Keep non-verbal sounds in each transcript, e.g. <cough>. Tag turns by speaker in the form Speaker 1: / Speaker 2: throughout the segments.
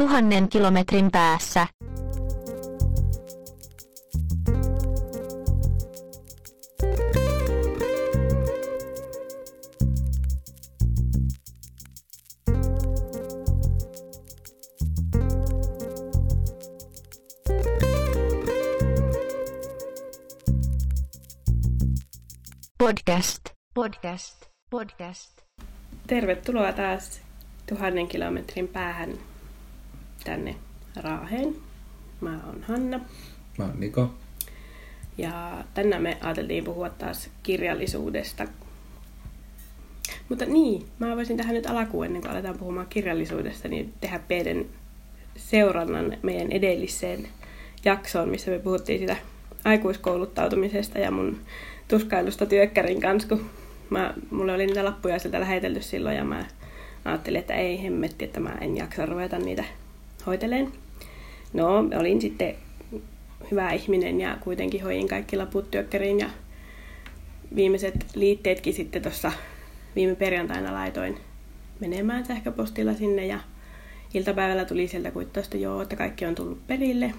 Speaker 1: tuhannen kilometrin päässä. Podcast, podcast, podcast.
Speaker 2: Tervetuloa taas tuhannen kilometrin päähän tänne Raaheen. Mä oon Hanna
Speaker 3: Mä oon Niko.
Speaker 2: ja tänään me ajateltiin puhua taas kirjallisuudesta. Mutta niin, mä voisin tähän nyt alkuun ennen kuin aletaan puhumaan kirjallisuudesta, niin tehdä pienen seurannan meidän edelliseen jaksoon, missä me puhuttiin sitä aikuiskouluttautumisesta ja mun tuskailusta työkkärin kanssa, kun mä, mulle oli niitä lappuja sieltä lähetelty silloin ja mä ajattelin, että ei hemmetti, että mä en jaksa ruveta niitä hoiteleen. No, olin sitten hyvä ihminen ja kuitenkin hoidin kaikki laput työkkäriin ja viimeiset liitteetkin sitten tuossa viime perjantaina laitoin menemään sähköpostilla sinne ja iltapäivällä tuli sieltä kuittausta joo, että kaikki on tullut perille.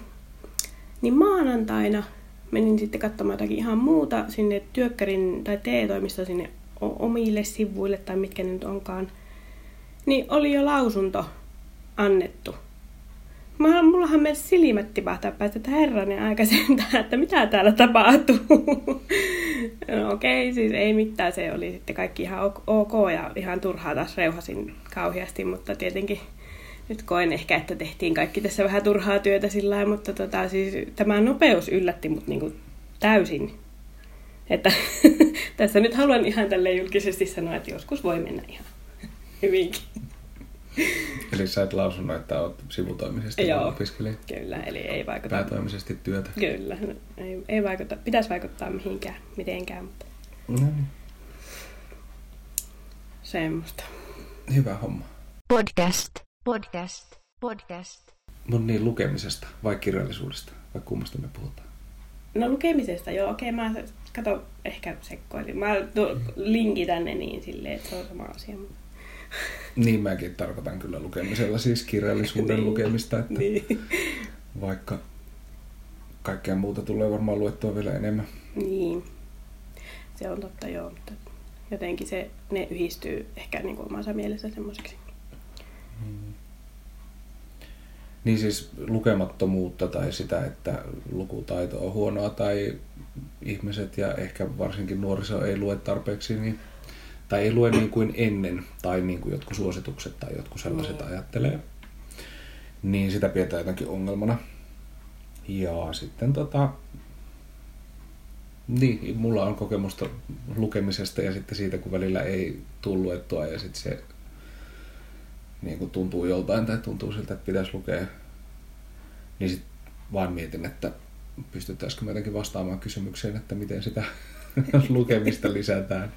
Speaker 2: Niin maanantaina menin sitten katsomaan jotakin ihan muuta sinne työkkärin tai TE-toimisto sinne omille sivuille tai mitkä ne nyt onkaan. Niin oli jo lausunto annettu. Mä, mullahan me silmät tipahtaa päästä, että herranen aika sentään, että mitä täällä tapahtuu. no, okei, okay, siis ei mitään, se oli sitten kaikki ihan ok ja ihan turhaa taas reuhasin kauheasti, mutta tietenkin nyt koen ehkä, että tehtiin kaikki tässä vähän turhaa työtä sillä lailla, mutta tota, siis, tämä nopeus yllätti mut niinku täysin. Että <laughs> tässä nyt haluan ihan tälle julkisesti sanoa, että joskus voi mennä ihan hyvinkin.
Speaker 3: Eli sä et lausunut, että oot sivutoimisesti
Speaker 2: Joo.
Speaker 3: opiskelija.
Speaker 2: Kyllä, eli ei vaikuta.
Speaker 3: Päätoimisesti työtä.
Speaker 2: Kyllä, no, ei, ei vaikuta, pitäisi vaikuttaa mihinkään, mitenkään, mutta
Speaker 3: No niin.
Speaker 2: semmoista.
Speaker 3: Hyvä homma.
Speaker 1: Podcast, podcast, podcast.
Speaker 3: Mun niin lukemisesta vai kirjallisuudesta vai kummasta me puhutaan?
Speaker 2: No lukemisesta, joo, okei, mä kato, ehkä sekkoilin. Mä tu- linkitän ne niin silleen, että se on sama asia. mutta-
Speaker 3: Niin mäkin tarkoitan kyllä lukemisella siis kirjallisuuden
Speaker 2: Niin.
Speaker 3: lukemista, että
Speaker 2: Niin.
Speaker 3: vaikka kaikkea muuta tulee varmaan luettua vielä enemmän.
Speaker 2: niin. Se on totta, joo, mutta jotenkin se, ne yhdistyy ehkä niin kuin omassa mielessä semmoiseksi.
Speaker 3: Niin siis lukemattomuutta tai sitä, että lukutaito on huonoa tai ihmiset ja ehkä varsinkin nuoriso ei lue tarpeeksi, niin, tai ei lue niin kuin ennen tai niin kuin jotkut suositukset tai jotkut sellaiset
Speaker 2: Niin.
Speaker 3: ajattelee, niin sitä pidetään jotenkin ongelmana. Ja sitten tota, niin, mulla on kokemusta lukemisesta ja sitten siitä, kun välillä ei tule luettua ja sitten se niin kuin tuntuu joltain tai tuntuu siltä, että pitäisi lukea, niin sitten vaan mietin, että pystyttäisikö me jotenkin vastaamaan kysymykseen, että miten sitä <laughs> lukemista lisätään.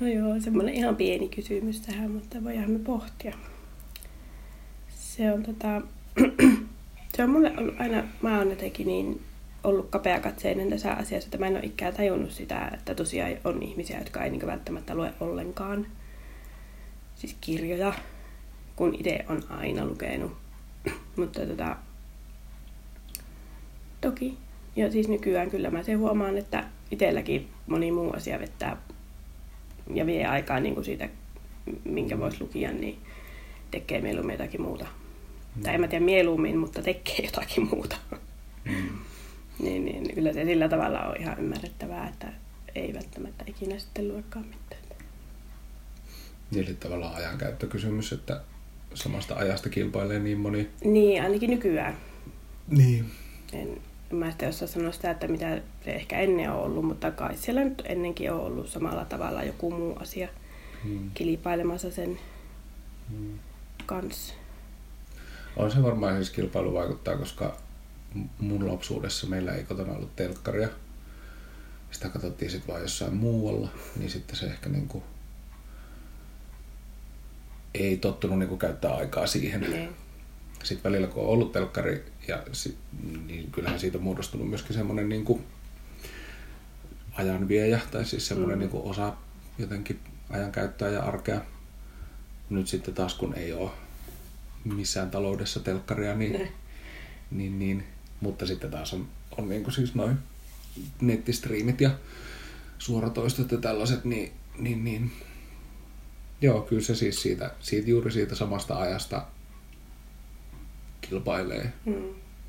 Speaker 2: No joo, semmoinen ihan pieni kysymys tähän, mutta voidaan me pohtia. Se on tota, <clears throat> se on mulle ollut aina, mä oon jotenkin niin ollut kapeakatseinen tässä asiassa, että mä en ole ikään tajunnut sitä, että tosiaan on ihmisiä, jotka ei niin välttämättä lue ollenkaan siis kirjoja, kun itse on aina lukenut. <clears throat> Mutta tota, toki, ja siis nykyään kyllä mä sen huomaan, että itselläkin moni muu asia vettää ja vie aikaa niin kuin siitä, minkä voisi lukia, niin tekee mieluummin jotakin muuta. Mm. Tai en mä tiedä mieluummin, mutta tekee jotakin muuta.
Speaker 3: Mm.
Speaker 2: niin, niin kyllä se sillä tavalla on ihan ymmärrettävää, että ei välttämättä ikinä sitten luekaan mitään.
Speaker 3: Eli tavallaan ajankäyttökysymys, että samasta ajasta kilpailee niin moni.
Speaker 2: Niin, ainakin nykyään.
Speaker 3: Niin.
Speaker 2: En, en mä sitten osaa sanoa sitä, että mitä ehkä ennen on ollut, mutta kai siellä nyt ennenkin on ollut samalla tavalla joku muu asia
Speaker 3: Mm.
Speaker 2: kilpailemassa sen
Speaker 3: Mm.
Speaker 2: kanssa.
Speaker 3: On se varmaan siis kilpailu vaikuttaa, koska mun lapsuudessa meillä ei kotona ollut telkkaria. Sitä katsottiin sitten vaan jossain muualla, niin sitten se ehkä niinku ei tottunut niinku käyttää aikaa siihen.
Speaker 2: Niin.
Speaker 3: Sitten välillä kun on ollut telkkari, ja si- niin kyllähän siitä on muodostunut myöskin semmoinen niinku ajanviejä, tai siis semmoinen
Speaker 2: Mm.
Speaker 3: niinku osa jotenkin ajankäyttöä ja arkea. Nyt sitten taas kun ei ole missään taloudessa telkkaria, niin,
Speaker 2: Ne.
Speaker 3: niin, niin, mutta sitten taas on, on niin kuin siis noin nettistriimit ja suoratoistot ja tällaiset, niin, niin, niin joo, kyllä se siis siitä, siitä, juuri siitä samasta ajasta kilpailee,
Speaker 2: Mm.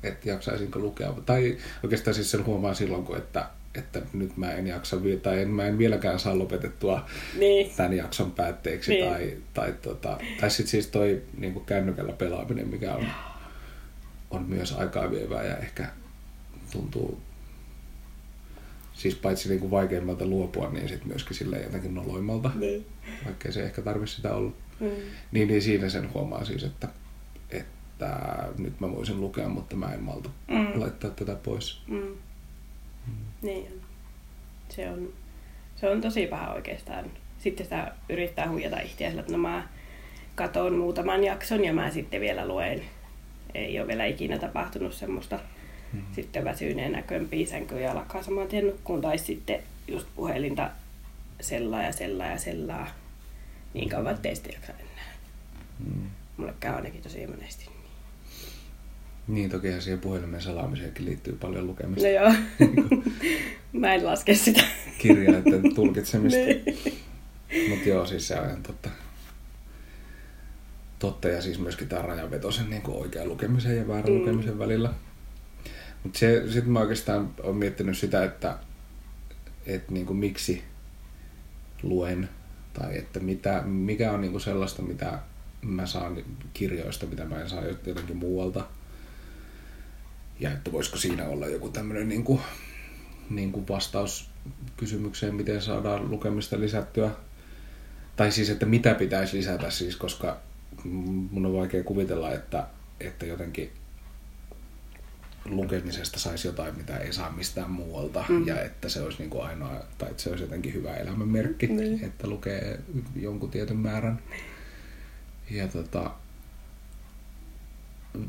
Speaker 3: että jaksaisinko lukea. Tai oikeastaan siis sen huomaa silloin, kun että, että nyt mä en jaksa, vi- tai en, mä en vieläkään saa lopetettua
Speaker 2: Niin.
Speaker 3: tämän jakson päätteeksi.
Speaker 2: Niin.
Speaker 3: Tai, tai, tota, tai sitten siis toi niin kuin kännykällä pelaaminen, mikä on, on myös aikaa vievää ja ehkä tuntuu siis paitsi niin kuin vaikeimmalta luopua, niin sitten myöskin sille jotenkin noloimmalta,
Speaker 2: Niin.
Speaker 3: vaikkei se ehkä tarvitse sitä olla.
Speaker 2: Mm.
Speaker 3: Niin, niin siinä sen huomaa siis, että, että nyt mä voisin lukea, mutta mä en malta
Speaker 2: Mm.
Speaker 3: laittaa tätä pois.
Speaker 2: Mm. Niin on. Se on, se on tosi paha oikeastaan. Sitten sitä yrittää huijata itseänsä, että no mä katon muutaman jakson ja mä sitten vielä luen. Ei ole vielä ikinä tapahtunut semmoista.
Speaker 3: Mm.
Speaker 2: Sitten väsyneenä kömpii sänkyyn ja alkaa saman tien nukkuun. Tai sitten just puhelinta sellaa ja sellaa ja sellaa. Niin kauan, ettei sitten jaksa enää.
Speaker 3: Mm.
Speaker 2: Mulle käy ainakin tosi monesti.
Speaker 3: Niin, tokihan siihen puhelimen salaamiseenkin liittyy paljon lukemista.
Speaker 2: No joo. <laughs> mä en laske sitä.
Speaker 3: Kirjaiden tulkitsemista.
Speaker 2: Niin.
Speaker 3: Mutta joo, siis se on ihan totta. Totta ja siis myöskin tämä rajanveto sen niin oikean lukemisen ja väärän
Speaker 2: Mm.
Speaker 3: lukemisen välillä. Mutta sitten mä oikeastaan olen miettinyt sitä, että, että niin kuin miksi luen tai että mitä, mikä on niin kuin sellaista, mitä mä saan kirjoista, mitä mä en saa jotenkin muualta. Ja että voisiko siinä olla joku tämmöinen niin kuin, niin kuin vastaus kysymykseen, miten saadaan lukemista lisättyä. Tai siis, että mitä pitäisi lisätä siis, koska mun on vaikea kuvitella, että, että jotenkin lukemisesta saisi jotain, mitä ei saa mistään muualta.
Speaker 2: Mm.
Speaker 3: Mm. Ja että se olisi niin kuin ainoa, tai että se olisi jotenkin hyvä elämänmerkki,
Speaker 2: Niin.
Speaker 3: että lukee jonkun tietyn määrän. Ja tota,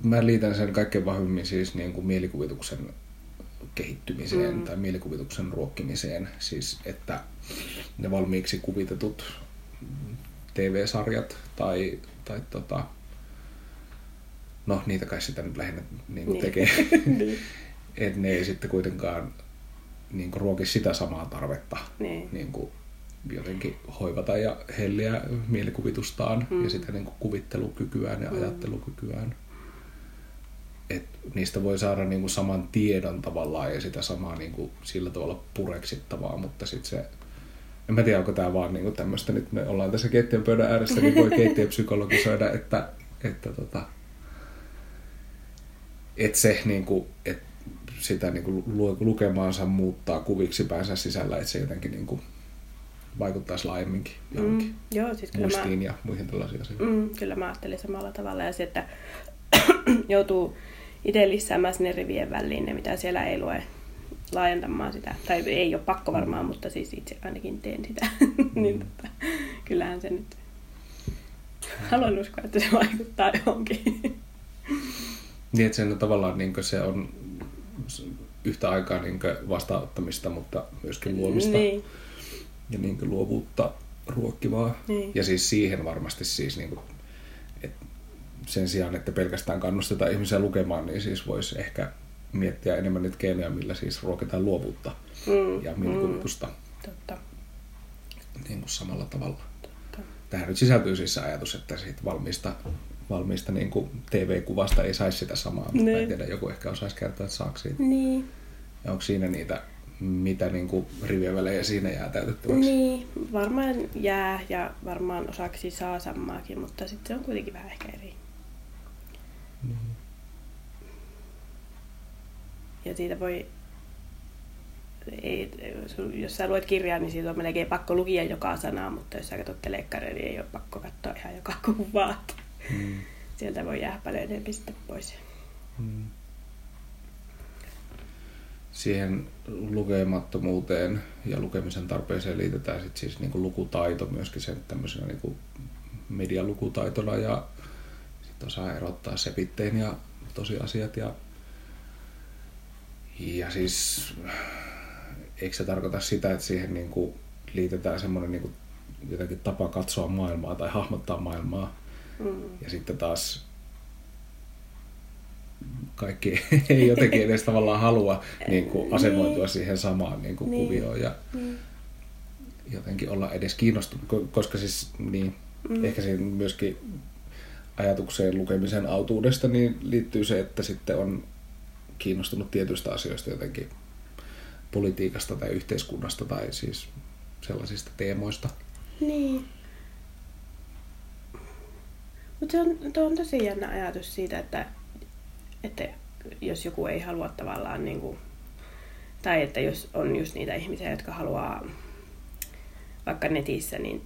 Speaker 3: mä liitän sen kaikkein vahvimmin siis niin kuin mielikuvituksen kehittymiseen
Speaker 2: Mm.
Speaker 3: tai mielikuvituksen ruokkimiseen. Siis että ne valmiiksi kuvitetut TV-sarjat tai, tai tota, no niitä kai sitä nyt lähinnä niin kuin
Speaker 2: Niin.
Speaker 3: tekee. <laughs>
Speaker 2: niin.
Speaker 3: että ne ei sitten kuitenkaan niin kuin ruoki sitä samaa tarvetta
Speaker 2: Niin.
Speaker 3: niin kuin jotenkin hoivata ja helliä mielikuvitustaan
Speaker 2: Mm.
Speaker 3: ja sitä niin kuin kuvittelukykyään ja
Speaker 2: Mm.
Speaker 3: ajattelukykyään. Et niistä voi saada niin kuin saman tiedon tavallaan ja sitä samaa niin kuin sillä tavalla pureksittavaa, mutta sitten se en mä tiedä, onko tämä vaan niin tämmöistä, nyt me ollaan tässä keittiön pöydän ääressä, niin voi <laughs> keittiöpsykologisoida, että, että tota, että se niin kuin, että sitä niin kuin lukemaansa muuttaa kuviksi päänsä sisällä, että se jotenkin niin kuin vaikuttaisi laajemminkin johonkin
Speaker 2: Mm, joo, siis kyllä mä,
Speaker 3: muistiin ja muihin tällaisiin asioihin.
Speaker 2: mm, kyllä mä ajattelin samalla tavalla. Ja se, että <coughs> joutuu itse lisäämään sinne rivien väliin ne, mitä siellä ei lue laajentamaan sitä. Tai ei ole pakko varmaan, mutta siis itse ainakin teen sitä. <laughs> niin tota, kyllähän se nyt... Haluan uskoa, että se vaikuttaa johonkin. <laughs>
Speaker 3: Niin, että se on tavallaan niin se on yhtä aikaa niin vastaanottamista, mutta myöskin luomista
Speaker 2: niin,
Speaker 3: ja niin luovuutta ruokkivaa.
Speaker 2: Niin.
Speaker 3: Ja siis siihen varmasti siis, niin kuin, että sen sijaan, että pelkästään kannustetaan ihmisiä lukemaan, niin siis voisi ehkä miettiä enemmän niitä keinoja, millä siis ruokitaan luovuutta
Speaker 2: mm,
Speaker 3: ja mielikuvitusta
Speaker 2: totta,
Speaker 3: niin kuin samalla tavalla.
Speaker 2: totta.
Speaker 3: Tähän nyt sisältyy siis se ajatus, että siitä valmista, valmista niin kuin TV-kuvasta ei saisi sitä samaa, mutta mä en
Speaker 2: Niin.
Speaker 3: tiedä, joku ehkä osaisi kertoa, että saako siitä.
Speaker 2: Niin,
Speaker 3: Ja onko siinä niitä, mitä niin kuin rivien välejä siinä jää täytettäväksi?
Speaker 2: niin, varmaan jää ja varmaan osaksi saa sammaakin, mutta sitten se on kuitenkin vähän ehkä eri.
Speaker 3: Niin.
Speaker 2: Ja siitä voi, ei, jos sä luet kirjaa, niin siitä on melkein pakko lukia joka sana, mutta jos sä katsot telekkaria, niin ei ole pakko katsoa ihan joka <laughs> kuvaa.
Speaker 3: Mm.
Speaker 2: Sieltä voi jäädä paljon enemmän sitten pois.
Speaker 3: Mm. Siihen lukemattomuuteen ja lukemisen tarpeeseen liitetään sit siis niinku lukutaito myöskin sen tämmöisenä niinku medialukutaitona ja sit osaa erottaa sepitteen ja tosiasiat ja ja siis eikö se tarkoita sitä, että siihen niinku liitetään semmoinen niinku jotenkin tapa katsoa maailmaa tai hahmottaa maailmaa
Speaker 2: Mm.
Speaker 3: ja sitten taas kaikki <laughs> ei jotenkin edes tavallaan halua niin kuin asemoitua
Speaker 2: Niin.
Speaker 3: siihen samaan niin kuin
Speaker 2: Niin.
Speaker 3: kuvioon ja
Speaker 2: Niin.
Speaker 3: jotenkin olla edes kiinnostunut, ko- koska siis niin, mm. ehkä siinä myöskin ajatukseen lukemisen autuudesta niin liittyy se, että sitten on kiinnostunut tietyistä asioista jotenkin politiikasta tai yhteiskunnasta tai siis sellaisista teemoista.
Speaker 2: Niin. Mutta se on, tuo on tosi jännä ajatus siitä, että, että jos joku ei halua tavallaan niin kuin, tai että jos on just niitä ihmisiä, jotka haluaa vaikka netissä, niin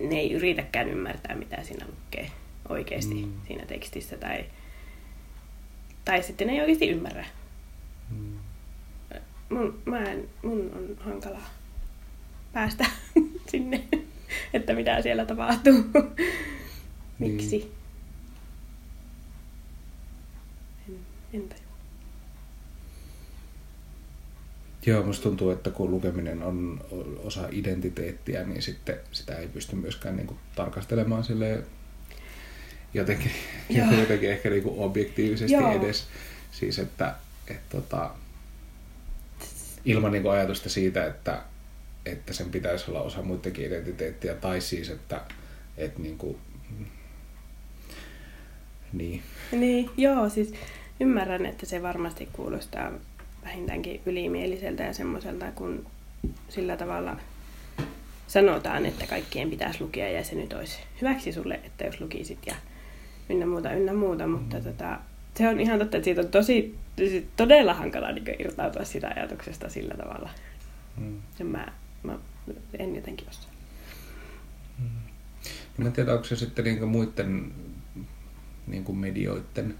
Speaker 2: ne ei yritäkään ymmärtää, mitä siinä lukee oikeasti
Speaker 3: Mm.
Speaker 2: siinä tekstissä. Tai, tai sitten ne ei oikeasti ymmärrä.
Speaker 3: Mm.
Speaker 2: Mun, mä en, mun on hankala päästä <laughs> sinne, että mitä siellä tapahtuu. Miksi? En, en tajua.
Speaker 3: Joo, musta tuntuu, että kun lukeminen on osa identiteettiä, niin sitten sitä ei pysty myöskään niin kuin tarkastelemaan silleen jotenkin, <laughs>
Speaker 2: Joo. <laughs>
Speaker 3: jotenkin ehkä niin kuin objektiivisesti
Speaker 2: Joo.
Speaker 3: edes. Siis että, että tota, ilman niin kuin ajatusta siitä, että, että sen pitäisi olla osa muidenkin identiteettiä, tai siis, että, että niin kuin, niin,
Speaker 2: Niin, joo, siis ymmärrän, että se varmasti kuulostaa vähintäänkin ylimieliseltä ja semmoiselta, kun sillä tavalla sanotaan, että kaikkien pitäisi lukea ja se nyt olisi hyväksi sulle, että jos lukisit ja ynnä muuta, ynnä muuta, mutta tota, se on ihan totta, että siitä on tosi, siis todella hankala niin irtautua siitä ajatuksesta sillä tavalla.
Speaker 3: mm.
Speaker 2: Ja mä, mä en jotenkin osaa.
Speaker 3: Mä en tiedä, onko se sitten niinku muiden niinku medioiden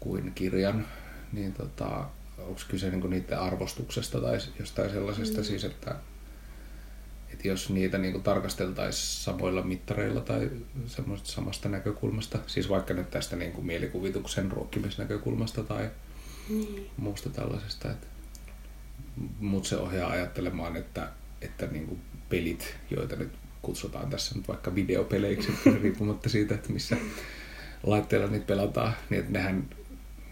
Speaker 3: kuin kirjan, niin tota, onko kyse niinku niiden arvostuksesta tai jostain sellaisesta mm. siis, että, että jos niitä niinku tarkasteltaisiin samoilla mittareilla tai semmoista samasta näkökulmasta, siis vaikka nyt tästä niinku mielikuvituksen ruokkimisnäkökulmasta tai
Speaker 2: Niin.
Speaker 3: muusta tällaisesta, että mut se ohjaa ajattelemaan, että, että niin kuin pelit, joita nyt kutsutaan tässä nyt vaikka videopeleiksi, <laughs> riippumatta siitä, että missä laitteella niitä pelataan, niin että nehän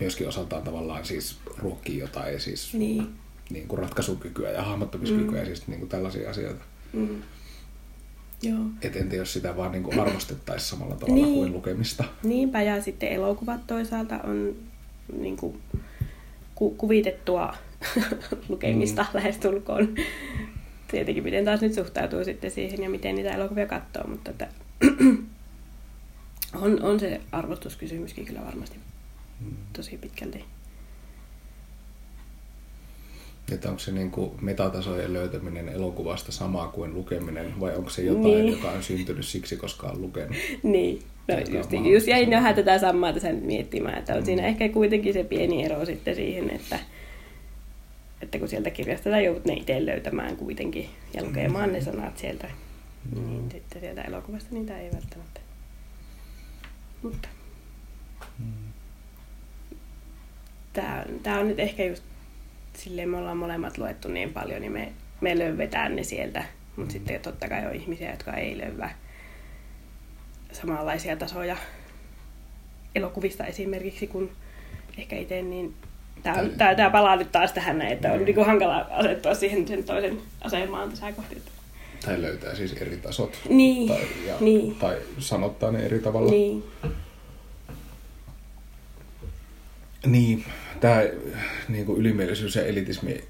Speaker 3: myöskin osaltaan tavallaan siis ruokkii jotain siis
Speaker 2: Niin.
Speaker 3: niin kuin ratkaisukykyä ja hahmottamiskykyä ja
Speaker 2: Mm.
Speaker 3: siis niin kuin tällaisia asioita.
Speaker 2: Mm. Joo.
Speaker 3: Et entä jos sitä vaan niin kuin arvostettaisiin samalla tavalla
Speaker 2: Niin.
Speaker 3: kuin lukemista.
Speaker 2: Niinpä, ja sitten elokuvat toisaalta on niin kuin, ku, kuvitettua <laughs> lukemista mm. lähestulkoon. Tietenkin miten taas nyt suhtautuu sitten siihen ja miten niitä elokuvia katsoo, mutta että <clears throat> on, on se arvostuskysymyskin kyllä varmasti. Tosi pitkälti.
Speaker 3: Että onko se niin kuin metatasojen löytäminen elokuvasta samaa kuin lukeminen, vai onko se jotain,
Speaker 2: Niin.
Speaker 3: joka on syntynyt siksi, koska on lukenut? <laughs>
Speaker 2: Niin, no
Speaker 3: Joka on
Speaker 2: just, just jäin vähän tätä samaa tässä nyt miettimään, että on
Speaker 3: Mm.
Speaker 2: siinä ehkä kuitenkin se pieni ero sitten siihen, että, että kun sieltä kirjasta sä joudut ne itse löytämään kuitenkin ja lukemaan ne sanat sieltä, niin sitten sieltä elokuvasta niitä ei välttämättä. Mutta tää, on- tää on nyt ehkä just silleen, me ollaan molemmat luettu niin paljon, niin me, me löydetään ne sieltä. Mutta sitten totta kai on ihmisiä, jotka ei löyvä samanlaisia tasoja elokuvista esimerkiksi kuin ehkä itse, niin tämä, tämä, tämä palaa nyt taas tähän näin, että on
Speaker 3: Niin.
Speaker 2: niin hankala asettua siihen sen toisen asemaan tässä kohti.
Speaker 3: Tai löytää siis eri tasot.
Speaker 2: Niin,
Speaker 3: Tai, ja,
Speaker 2: niin.
Speaker 3: tai sanottaa ne eri tavalla.
Speaker 2: Niin,
Speaker 3: Niin, tämä niin kuin ylimielisyys ja elitismi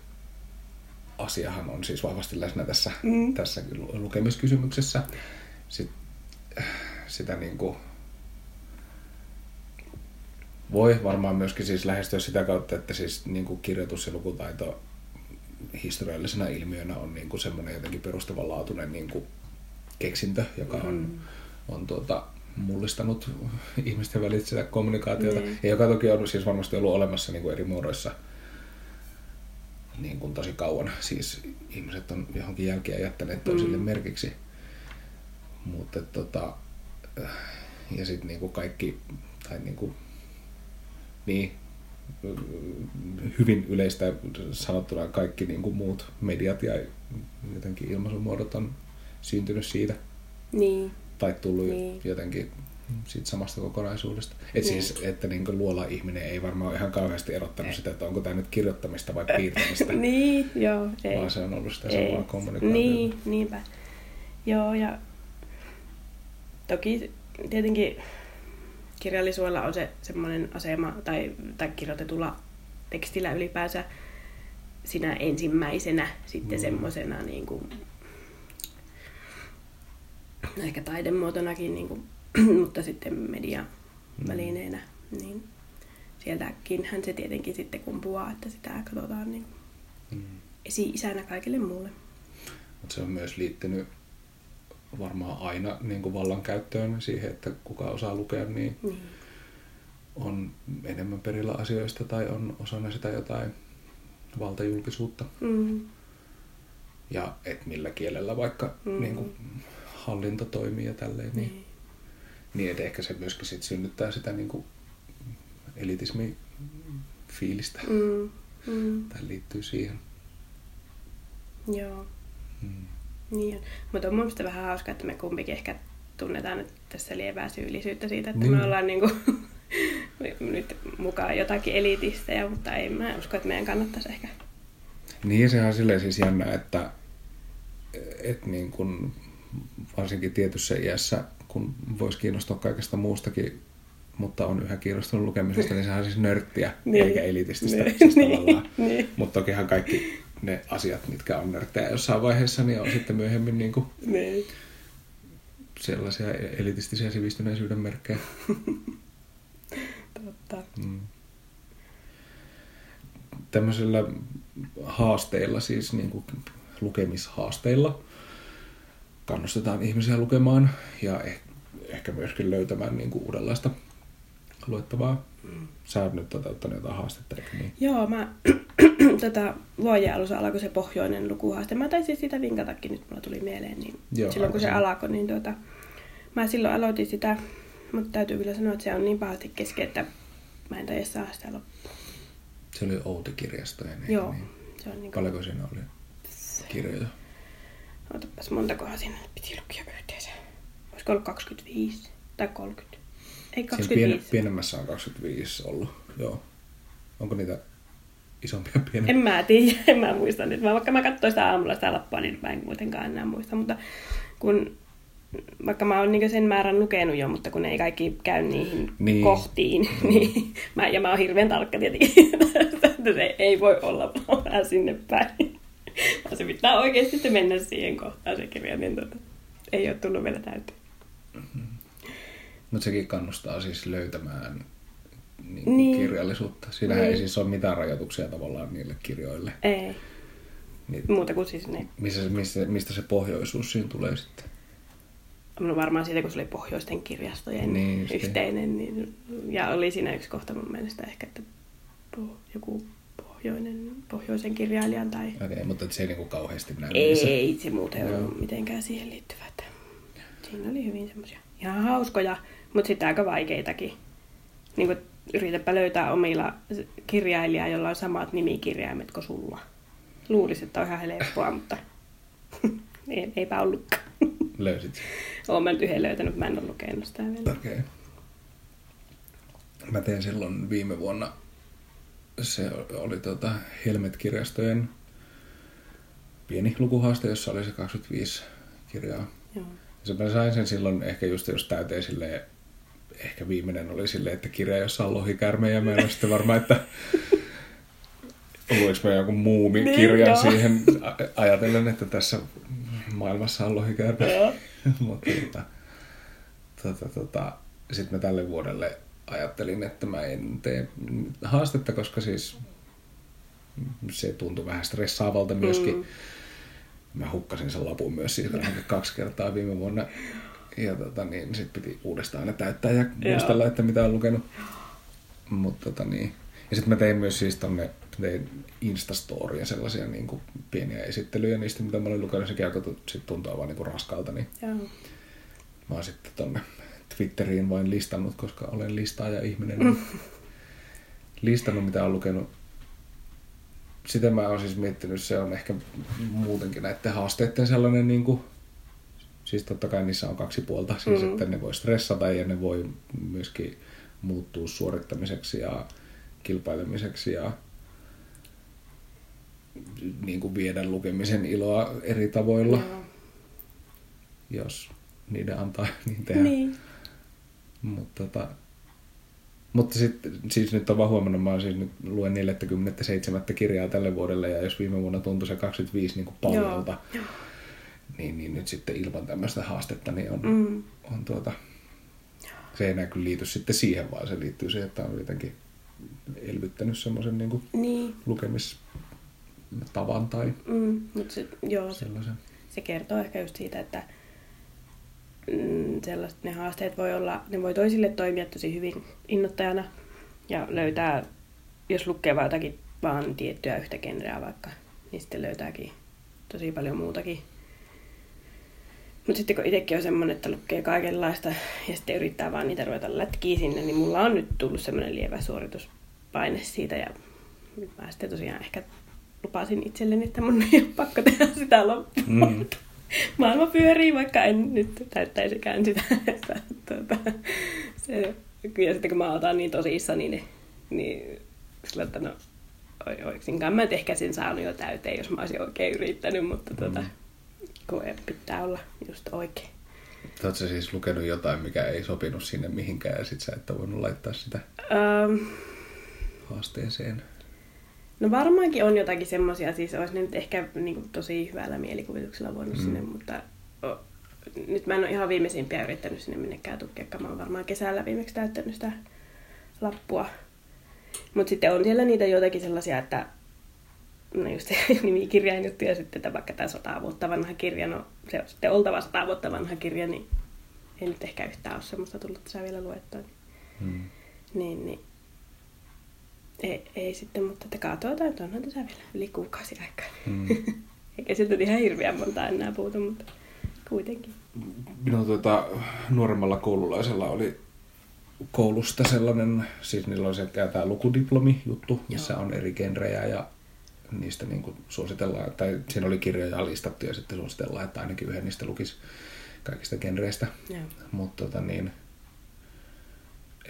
Speaker 3: asiahan on siis vahvasti läsnä tässä,
Speaker 2: Mm.
Speaker 3: tässä lu- lukemiskysymyksessä. Sit, sitä niin kuin voi varmaan myöskin siis lähestyä sitä kautta, että siis niin kuin kirjoitus ja lukutaito historiallisena ilmiönä on niin kuin semmoinen jotenkin perustavanlaatuinen niin kuin keksintö, joka on,
Speaker 2: Mm.
Speaker 3: on tuota, mullistanut ihmisten välistä kommunikaatiota.
Speaker 2: Niin.
Speaker 3: Ja joka toki on siis varmasti ollut olemassa niin kuin eri muodoissa niin kuin tosi kauan. Siis ihmiset on johonkin jälkiä jättäneet toisille
Speaker 2: Mm.
Speaker 3: merkiksi. Mutta tota, äh, ja sitten niinku kaikki, tai niinku, niin, hyvin yleistä sanottuna kaikki niinku muut mediat ja jotenkin ilmaisumuodot on syntynyt siitä
Speaker 2: niin,
Speaker 3: tai tullut
Speaker 2: Niin.
Speaker 3: jotenkin siitä samasta kokonaisuudesta. Et
Speaker 2: Niin.
Speaker 3: siis, että niin luola ihminen ei varmaan ihan kauheasti erottanut sitä, että onko tämä nyt kirjoittamista vai piirtämistä, <laughs>
Speaker 2: niin, joo. Ei.
Speaker 3: vaan se on ollut sitä
Speaker 2: Ei.
Speaker 3: samaa kommunikaatiota.
Speaker 2: Niin, niinpä. Joo, ja toki tietenkin kirjallisuudella on se semmoinen asema, tai, tai kirjoitetulla tekstillä ylipäänsä sinä ensimmäisenä sitten
Speaker 3: Mm.
Speaker 2: mm. semmoisena niin kuin, ehkä taidemuotonakin, niin kuin, <clears throat> mutta sitten median välineenä, niin sieltäkinhän se tietenkin sitten kumpuaa, että sitä katsotaan niin
Speaker 3: Mm.
Speaker 2: esi-isänä kaikille muulle.
Speaker 3: Mutta se on myös liittynyt varmaan aina niin kuin vallankäyttöön siihen, että kuka osaa lukea, niin
Speaker 2: Niin.
Speaker 3: on enemmän perillä asioista tai on osana sitä jotain valtajulkisuutta.
Speaker 2: Mm.
Speaker 3: Ja et millä kielellä vaikka
Speaker 2: Mm.
Speaker 3: mm. niin kuin, hallinto toimii ja tälleen. Niin,
Speaker 2: Niin.
Speaker 3: niin että ehkä se myöskin sit synnyttää sitä niin kuin elitismi fiilistä.
Speaker 2: Mm. Mm.
Speaker 3: Tai liittyy siihen.
Speaker 2: Joo,
Speaker 3: Mm.
Speaker 2: niin. Mutta on mun mielestä vähän hauska, että me kumpikin ehkä tunnetaan nyt tässä lievää syyllisyyttä siitä, että
Speaker 3: Niin.
Speaker 2: me ollaan niinku <laughs> nyt mukaan jotakin elitistejä, mutta ei mä usko, että meidän kannattaisi ehkä.
Speaker 3: Niin sehän on silleen siis jännä, että, että niin kun, varsinkin tietyssä iässä, kun voisi kiinnostua kaikesta muustakin, mutta on yhä kiinnostunut lukemisesta, niin sehän on siis nörttiä,
Speaker 2: Niin.
Speaker 3: eikä elitististä.
Speaker 2: Niin.
Speaker 3: Siis
Speaker 2: Niin. <laughs> Niin.
Speaker 3: Mutta tokihan kaikki ne asiat, mitkä on nörttejä jossain vaiheessa, niin on sitten myöhemmin niin kuin
Speaker 2: Niin.
Speaker 3: sellaisia elitistisiä sivistyneisyyden merkkejä.
Speaker 2: Totta.
Speaker 3: Mm. Tämmöisillä haasteilla, siis niin kuin lukemishaasteilla, kannustetaan ihmisiä lukemaan ja eh- ehkä myöskin löytämään niin kuin uudenlaista luettavaa. Sä oot nyt toteuttanut jotain haastetta, eikö niin?
Speaker 2: Joo, mä <clears throat> tätä vuoden alussa alkoi se pohjoinen lukuhaaste. Mä taisin sitä vinkatakin, nyt mulla tuli mieleen. Niin
Speaker 3: Joo,
Speaker 2: silloin kun se alkoi, niin tuota, mä silloin aloitin sitä, mutta täytyy kyllä sanoa, että se on niin pahasti kesken, että mä en taida saa sitä loppuun.
Speaker 3: Se oli Outi-kirjastojen, eikö
Speaker 2: Joo,
Speaker 3: niin?
Speaker 2: se on niin kuin,
Speaker 3: Paljonko siinä oli kirjoja?
Speaker 2: Otapas montakohan siinä piti lukea yhteensä. Olisiko ollut 25 tai 30? Ei
Speaker 3: Siinä
Speaker 2: 25.
Speaker 3: pien, pienemmässä on 25 ollut, joo. Onko niitä isompia
Speaker 2: En
Speaker 3: pienempiä?
Speaker 2: mä tiedä, <laughs> en mä muista nyt. Mä, vaikka mä katsoin sitä aamulla sitä lappua, niin mä en kuitenkaan enää muista. Mutta kun, vaikka mä oon niin sen määrän lukenut jo, mutta kun ei kaikki käy niihin
Speaker 3: Niin.
Speaker 2: kohtiin, <laughs>
Speaker 3: Mm.
Speaker 2: niin mä, ja mä oon hirveän tarkka tietenkin, <laughs> että se ei voi olla vähän sinne päin. Se pitää oikeasti sitten mennä siihen kohtaan se kirja, niin tota, ei ole tullut vielä täyteen.
Speaker 3: Mutta sekin kannustaa siis löytämään niin
Speaker 2: Niin.
Speaker 3: kirjallisuutta. Siinähän
Speaker 2: Niin.
Speaker 3: ei siis ole mitään rajoituksia tavallaan niille kirjoille.
Speaker 2: Ei,
Speaker 3: Niin,
Speaker 2: muuta kuin siis ne.
Speaker 3: missä, missä, mistä se pohjoisuus siinä tulee sitten?
Speaker 2: No varmaan siitä, kun se oli pohjoisten kirjastojen
Speaker 3: Niin,
Speaker 2: niin, yhteinen. Niin, ja oli siinä yksi kohta mun mielestä ehkä, että joku pohjoinen, pohjoisen kirjailijan tai...
Speaker 3: Okei, okay, mutta se ei niinku kauheasti näy
Speaker 2: Ei, ei se muuten
Speaker 3: Joo.
Speaker 2: ollut mitenkään siihen liittyvä. Että siinä oli hyvin semmoisia ihan hauskoja, mutta sitten aika vaikeitakin. Niin kuin, yritäpä löytää omilla kirjailijaa, jolla on samat nimikirjaimet kuin sulla. Luulisin, että on ihan helppoa, <laughs> mutta <laughs> ei, eipä ollutkaan. <laughs>
Speaker 3: Löysit sen.
Speaker 2: Olen mä nyt yhden löytänyt, mä en ole lukenut sitä vielä.
Speaker 3: Okei. Okay. Mä tein silloin viime vuonna, se oli tota Helmet-kirjastojen pieni lukuhaaste, jossa oli se 25 kirjaa.
Speaker 2: Joo.
Speaker 3: Se mä sain sen silloin ehkä just jos täyteen silleen, ehkä viimeinen oli silleen, että kirja, jossa on lohikärme ja mä en ole sitten varma, että luiks mä jonkun muumikirjan
Speaker 2: Niin, joo.
Speaker 3: siihen ajatellen, että tässä maailmassa on lohikärme. <laughs> Mutta tota, tota, tota, sitten mä tälle vuodelle ajattelin, että mä en tee haastetta, koska siis se tuntui vähän stressaavalta myöskin.
Speaker 2: Mm.
Speaker 3: Mä hukkasin sen lapun myös siitä kaksi kertaa viime vuonna. Ja tota, niin, sit piti uudestaan aina täyttää ja muistella, että mitä on lukenut. Mutta tota, niin. Ja sitten mä tein myös siis tonne, tein Instastoria sellaisia niin kuin pieniä esittelyjä niistä, mitä mä olin lukenut. Sekin alkoi sit tuntua vaan niin kuin raskalta, niin
Speaker 2: Joo.
Speaker 3: mä oon sitten tonne Twitteriin vain listannut, koska olen listaaja ihminen. Niin <laughs> listannut, mitä on lukenut. Sitä mä oon siis miettinyt, se on ehkä muutenkin näiden haasteiden sellainen niin kuin Siis totta kai niissä on kaksi puolta. Siis
Speaker 2: Mm.
Speaker 3: että ne voi stressata ja ne voi myöskin muuttua suorittamiseksi ja kilpailemiseksi ja niin kuin viedä lukemisen iloa eri tavoilla,
Speaker 2: Joo.
Speaker 3: jos niiden antaa niin tehdä.
Speaker 2: Niin.
Speaker 3: Mutta, tota, mutta sitten, siis nyt on vaan huomannut, mä siis nyt luen 47 kirjaa tälle vuodelle, ja jos viime vuonna tuntui se 25 niin kuin paljolta, niin, niin nyt sitten ilman tämmöistä haastetta, niin on,
Speaker 2: Mm.
Speaker 3: on tuota, se ei enää kyllä liity sitten siihen, vaan se liittyy siihen, että on jotenkin elvyttänyt semmoisen niin kuin
Speaker 2: Niin.
Speaker 3: lukemistavan tai
Speaker 2: Mm. Mutta se, joo, se,
Speaker 3: sellaisen.
Speaker 2: se kertoo ehkä just siitä, että sellaiset ne haasteet voi olla, ne voi toisille toimia tosi hyvin innoittajana ja löytää, jos lukee vaan jotakin vaan tiettyä yhtä genreä vaikka, niin sitten löytääkin tosi paljon muutakin. Mutta sitten kun itsekin on semmoinen, että lukee kaikenlaista ja sitten yrittää vaan niitä ruveta lätkiä sinne, niin mulla on nyt tullut semmoinen lievä suorituspaine siitä ja mä sitten tosiaan ehkä lupasin itselleni, että mun ei ole pakko tehdä sitä loppuun.
Speaker 3: Mm.
Speaker 2: Maailma pyörii, vaikka en nyt täyttäisikään sitä. Että, tuota, se, ja sitten kun mä otan niin tosissani, niin, niin sillä että no, oi- oiksinkaan mä ehkä sen saanut jo täyteen, jos mä olisin oikein yrittänyt, mutta tuota,
Speaker 3: Mm.
Speaker 2: ei- pitää olla just oikein.
Speaker 3: Oletko siis lukenut jotain, mikä ei sopinut sinne mihinkään, ja sit sä et voinut laittaa sitä
Speaker 2: Öm,
Speaker 3: haasteeseen?
Speaker 2: No varmaankin on jotakin semmoisia, siis olisi ne nyt ehkä niin kuin, tosi hyvällä mielikuvituksella voinut
Speaker 3: Mm.
Speaker 2: mm. sinne, mutta o, nyt mä en ole ihan viimeisimpiä yrittänyt sinne minnekään tukea, mä oon varmaan kesällä viimeksi täyttänyt sitä lappua. Mutta sitten on siellä niitä joitakin sellaisia, että no just <laughs> nimikirjainjuttu ja sitten että vaikka tämä sata vuotta vanha kirja, no se on sitten oltava sata vuotta vanha kirja, niin ei nyt ehkä yhtään ole semmoista tullut tässä vielä luettua.
Speaker 3: Hmm.
Speaker 2: Niin, niin ei, ei sitten, mutta että katsotaan, että onhan tässä vielä yli kuukausi aikaa.
Speaker 3: Hmm. <laughs>
Speaker 2: Eikä siltä nyt ihan hirveän monta enää puutu, mutta kuitenkin.
Speaker 3: Minun tuota, nuoremmalla koululaisella oli koulusta sellainen, siis niillä on se tämä lukudiplomi-juttu, missä
Speaker 2: Joo.
Speaker 3: on eri genrejä ja niistä niin kuin suositellaan, tai siinä oli kirjoja listattu ja sitten suositellaan, että ainakin yhden niistä lukisi kaikista genreistä.
Speaker 2: Joo.
Speaker 3: Mutta tota niin,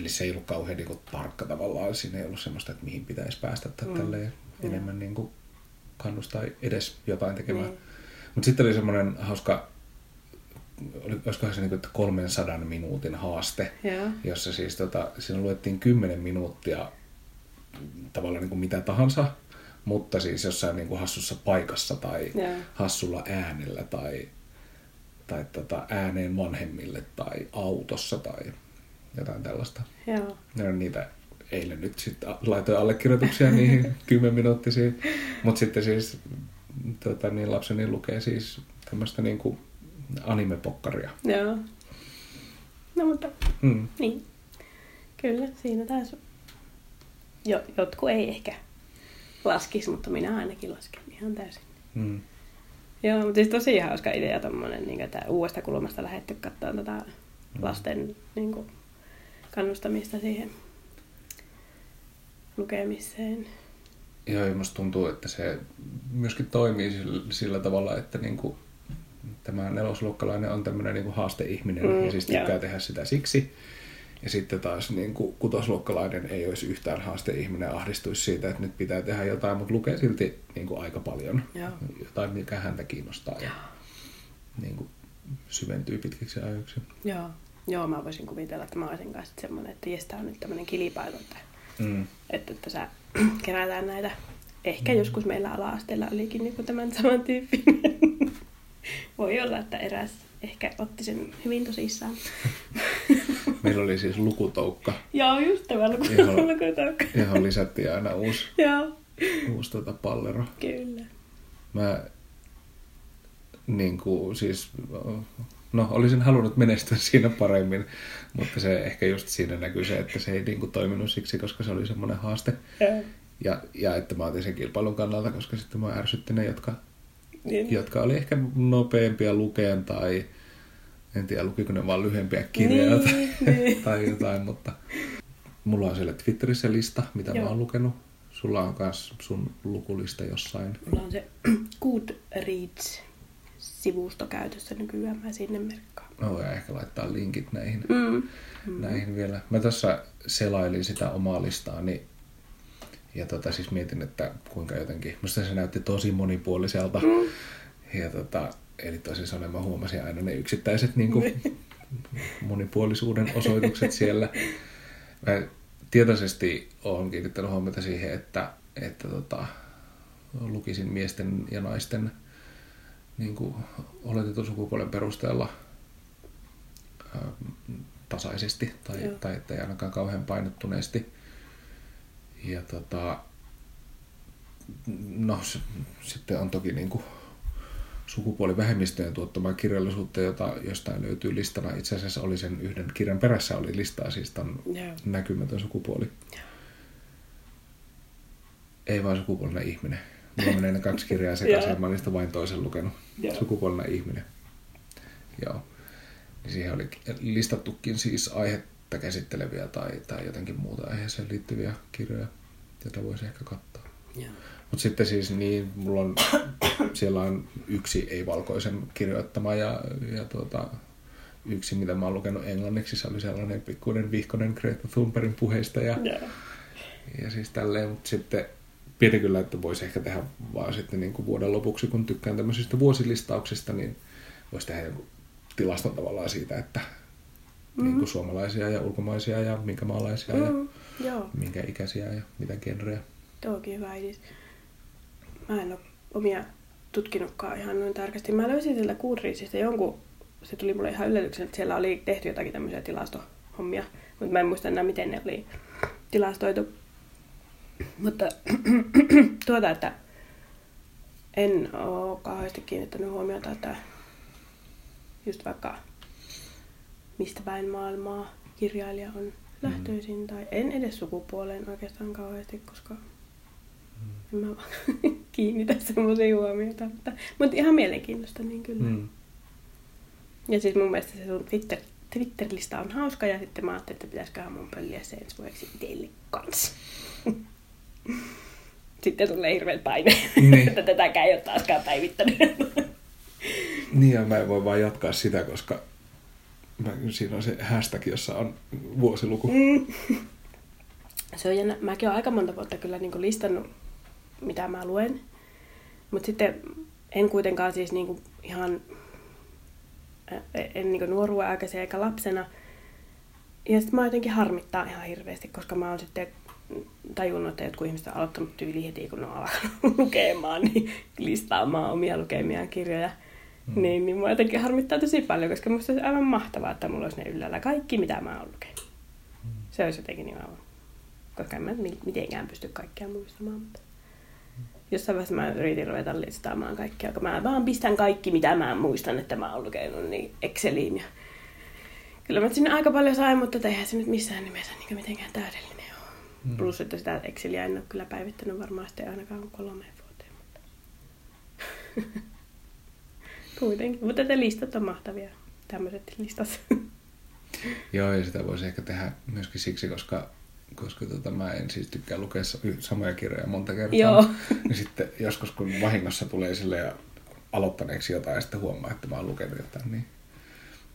Speaker 3: eli se ei ollut kauhean niin kuin, tarkka tavallaan, siinä ei ollut semmoista, että mihin pitäisi päästä tai
Speaker 2: Mm.
Speaker 3: mm. tälleen
Speaker 2: Joo.
Speaker 3: enemmän niin kuin, kannustaa edes jotain tekemään.
Speaker 2: Niin.
Speaker 3: Mutta sitten oli semmoinen hauska, oli, olisikohan se niin kuin, että 300 minuutin haaste,
Speaker 2: Joo.
Speaker 3: jossa siis tota, siinä luettiin 10 minuuttia tavallaan niin kuin mitä tahansa, mutta siis jossain niin kuin hassussa paikassa tai
Speaker 2: Joo.
Speaker 3: hassulla äänellä tai, tai tota, ääneen vanhemmille tai autossa tai jotain tällaista.
Speaker 2: Joo.
Speaker 3: Ja niitä eilen nyt sitten laitoin allekirjoituksia niihin <laughs> 10 minuuttisiin. Mutta sitten siis tota, niin lapseni lukee siis tämmöistä niinku animepokkaria.
Speaker 2: Joo. No mutta
Speaker 3: Mm.
Speaker 2: niin. Kyllä, siinä taas jo, jotkut ei ehkä laskis, mutta minä ainakin lasken ihan täysin.
Speaker 3: Mm.
Speaker 2: Joo, mutta siis tosi hauska idea tommonen, niin että uudesta kulmasta lähdetty katsoa tätä lasten niin kuin, kannustamista siihen lukemiseen.
Speaker 3: Joo, ja musta tuntuu, että se myöskin toimii sillä, sillä tavalla, että niinku, tämä nelosluokkalainen on tämmöinen niinku haasteihminen
Speaker 2: Mm,
Speaker 3: ja siis tykkää
Speaker 2: joo.
Speaker 3: tehdä sitä siksi. Ja sitten taas niinku, kutosluokkalainen ei olisi yhtään haasteihminen, ahdistuisi siitä, että nyt pitää tehdä jotain, mutta lukee silti niinku, aika paljon
Speaker 2: Joo.
Speaker 3: jotain, mikä häntä kiinnostaa ja niinku, syventyy pitkiksi ajoiksi.
Speaker 2: Joo. Joo, mä voisin kuvitella, että mä olisin kanssa semmoinen, että jes, on nyt tämmöinen kilpailu, että,
Speaker 3: Mm.
Speaker 2: että, että sä <clears throat> kerätään näitä. Ehkä joskus meillä ala-asteella olikin niin tämän saman tyyppinen. <laughs> Voi olla, että eräs ehkä otti sen hyvin tosissaan. <laughs>
Speaker 3: Meillä oli siis lukutoukka,
Speaker 2: Joo, just tämä luku,
Speaker 3: Joo. <laughs>
Speaker 2: lukutaukka.
Speaker 3: johon lisättiin aina uusi,
Speaker 2: Joo,
Speaker 3: uusi tota, pallero.
Speaker 2: kyllä.
Speaker 3: Mä niin kuin, siis, no olisin halunnut menestyä <laughs> siinä paremmin, mutta se ehkä just siinä näkyy se, että se ei niin kuin, toiminut siksi, koska se oli semmoinen haaste. Ja, ja että mä otin sen kilpailun kannalta, koska sitten mä ärsytti ne, jotka,
Speaker 2: Niin.
Speaker 3: jotka oli ehkä nopeampia lukeen tai en tiedä, lukiko ne vaan lyhyempiä kirjoja
Speaker 2: Niin,
Speaker 3: tai,
Speaker 2: niin. <laughs>
Speaker 3: tai jotain, mutta mulla on siellä Twitterissä lista, mitä
Speaker 2: Joo.
Speaker 3: mä oon lukenut. Sulla on myös sun lukulista jossain.
Speaker 2: Mulla on se <clears throat> Goodreads, sivustokäytössä nykyään. Mä sinne merkkaan.
Speaker 3: No ja ehkä laittaa linkit näihin,
Speaker 2: Mm.
Speaker 3: mm. näihin vielä. Mä tässä selailin sitä omaa listaani ja tota, siis mietin, että kuinka jotenkin, musta se näytti tosi monipuoliselta. Mm. Ja tota, eli toisin sanoen mä huomasin aina ne yksittäiset <laughs> niin kuin, monipuolisuuden osoitukset siellä. Mä tietoisesti olen kiinnittänyt huomiota siihen, että, että tota, lukisin miesten ja naisten niin kuin oletetun sukupuolen perusteella ää, tasaisesti tai,
Speaker 2: Joo.
Speaker 3: tai että ei ainakaan kauhean painottuneesti. Ja tota, no s- sitten on toki niin kuin sukupuolivähemmistöjen tuottamaa kirjallisuutta, jota jostain löytyy listana. Itse asiassa oli sen yhden kirjan perässä oli listaa, siis tämän
Speaker 2: Joo.
Speaker 3: näkymätön sukupuoli. Ei vaan sukupuolinen ihminen. Mulla menee ne kaksi kirjaa sekaisin, mä oon niistä vain toisen lukenut.
Speaker 2: Joo.
Speaker 3: Sukupuolinen ihminen. Joo. Niin siihen oli listattukin siis aihetta käsitteleviä tai, tai jotenkin muuta aiheeseen liittyviä kirjoja, joita voisi ehkä katsoa. Mutta sitten siis niin, mulla on, <coughs> siellä on yksi ei-valkoisen kirjoittama ja, ja tuota, yksi, mitä mä oon lukenut englanniksi, se oli sellainen pikkuinen vihkonen Greta Thunbergin puheista ja,
Speaker 2: Joo.
Speaker 3: ja siis tälleen, mutta sitten piti kyllä, että voisi ehkä tehdä vaan sitten niin kuin vuoden lopuksi, kun tykkään tämmöisistä vuosilistauksista, niin voisi tehdä jonkun tilaston tavallaan siitä, että mm-hmm. niin kuin suomalaisia ja ulkomaisia ja minkä maalaisia mm. ja.
Speaker 2: Joo.
Speaker 3: minkä ikäisiä ja mitä genrejä.
Speaker 2: Tuokin hyvä idis. Mä en ole omia tutkinutkaan ihan noin tarkasti. Mä löysin sieltä Goodreadsista jonkun, se tuli mulle ihan yllätyksen, että siellä oli tehty jotakin tämmöisiä tilastohommia, mutta mä en muista enää miten ne oli tilastoitu. Mutta <clears throat> tuota, että en ole kauheasti kiinnittänyt huomiota, että just vaikka mistä päin maailmaa kirjailija on lähtöisin, tai en edes sukupuoleen oikeastaan kauheasti, koska en mä vaan <laughs> kiinnitä semmoisia huomiota. Mutta, mutta ihan mielenkiintoista, niin kyllä. Mm.
Speaker 3: Mm.
Speaker 2: Ja siis mun mielestä se sun Twitter, Twitter-lista on hauska, ja sitten mä ajattelin, että pitäisiköhän mun pölliä se ensi vuodeksi itselle kanssa. <laughs> <laughs> Sitten tulee hirveän paine,
Speaker 3: Niin.
Speaker 2: että tätäkään ei ole taaskaan päivittänyt.
Speaker 3: Niin ja mä en voi vaan jatkaa sitä, koska mä, siinä on se hashtag, jossa on vuosiluku. Mm.
Speaker 2: Se on jännä. Mäkin olen aika monta vuotta kyllä niin listannut, mitä mä luen. Mutta sitten en kuitenkaan siis niin ihan en niin nuoruuden aikaisen eikä lapsena. Ja sitten mä jotenkin harmittaa ihan hirveästi, koska mä oon sitten tajunnut, että jotkut ihmiset on aloittanut tyyli heti, kun on alkanut <laughs> lukemaan, niin listaamaan omia lukemiaan kirjoja. Mm. Niin, niin mua jotenkin harmittaa tosi paljon, koska musta olisi aivan mahtavaa, että mulla olisi ne yllällä kaikki, mitä mä oon lukenut. Se olisi jotenkin niin aivan koska en mä mi- mitenkään pysty kaikkea muistamaan. Mutta jossain vaiheessa mä yritin ruveta listaamaan kaikkea, kun mä vaan pistän kaikki, mitä mä muistan, että mä oon lukenut, niin Exceliin. Ja kyllä mä sinne aika paljon sain, mutta eihän se nyt missään nimessä niin mitenkään täydellinen. Mm. Plus, että sitä Exceliä en ole kyllä päivittänyt varmaan sitten ainakaan kolmeen vuoteen. Mutta... <laughs> Kuitenkin. Mutta te listat on mahtavia. Tämmöiset listat. <laughs>
Speaker 3: Joo, ja sitä voisi ehkä tehdä myöskin siksi, koska, koska tota, mä en siis tykkää lukea samoja kirjoja monta kertaa.
Speaker 2: Joo.
Speaker 3: Ja <laughs> sitten joskus, kun vahingossa tulee sille ja aloittaneeksi jotain ja sitten huomaa, että mä oon lukenut jotain, niin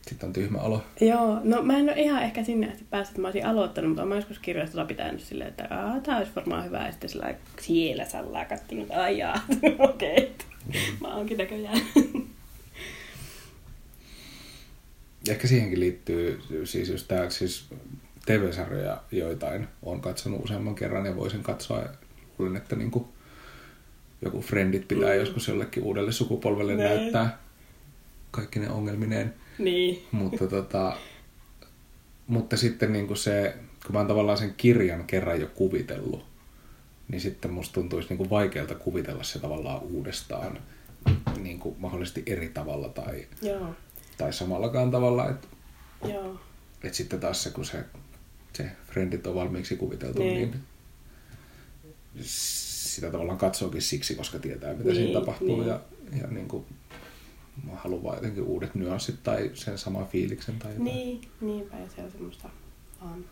Speaker 3: sitten on tyhmä olo.
Speaker 2: Joo, no mä en ole ihan ehkä sinne asti päässyt, että mä olisin aloittanut, mutta mä joskus kirjastolla pitänyt silleen, että Aa, tää olisi varmaan hyvä, ja sitten sillä siellä sallaa kattonut, ai jaa, <laughs> okei, okay. mä oonkin näköjään.
Speaker 3: Ja ehkä siihenkin liittyy siis just tää, siis TV-sarjoja joitain on katsonut useamman kerran ja voisin katsoa. Luulen, että niin kuin joku Friendit pitää mm. joskus jollekin uudelle sukupolvelle
Speaker 2: Näin.
Speaker 3: näyttää kaikki ne ongelmineen.
Speaker 2: Niin.
Speaker 3: mutta, tota, mutta sitten niin kuin se, kun mä oon tavallaan sen kirjan kerran jo kuvitellut, niin sitten musta tuntuisi niin kuin vaikealta kuvitella se tavallaan uudestaan niin kuin mahdollisesti eri tavalla tai,
Speaker 2: Joo,
Speaker 3: tai samallakaan tavalla. Että
Speaker 2: joo.
Speaker 3: et sitten taas se, kun se, se Friendit on valmiiksi kuviteltu,
Speaker 2: Niin.
Speaker 3: niin, niin sitä tavallaan katsookin siksi, koska tietää, mitä
Speaker 2: Niin,
Speaker 3: siinä tapahtuu.
Speaker 2: niin.
Speaker 3: Ja, ja niin kuin, mä haluan vaan jotenkin uudet nyanssit tai sen saman fiiliksen tai jotain.
Speaker 2: Niin, niinpä, ja se on semmoista vaan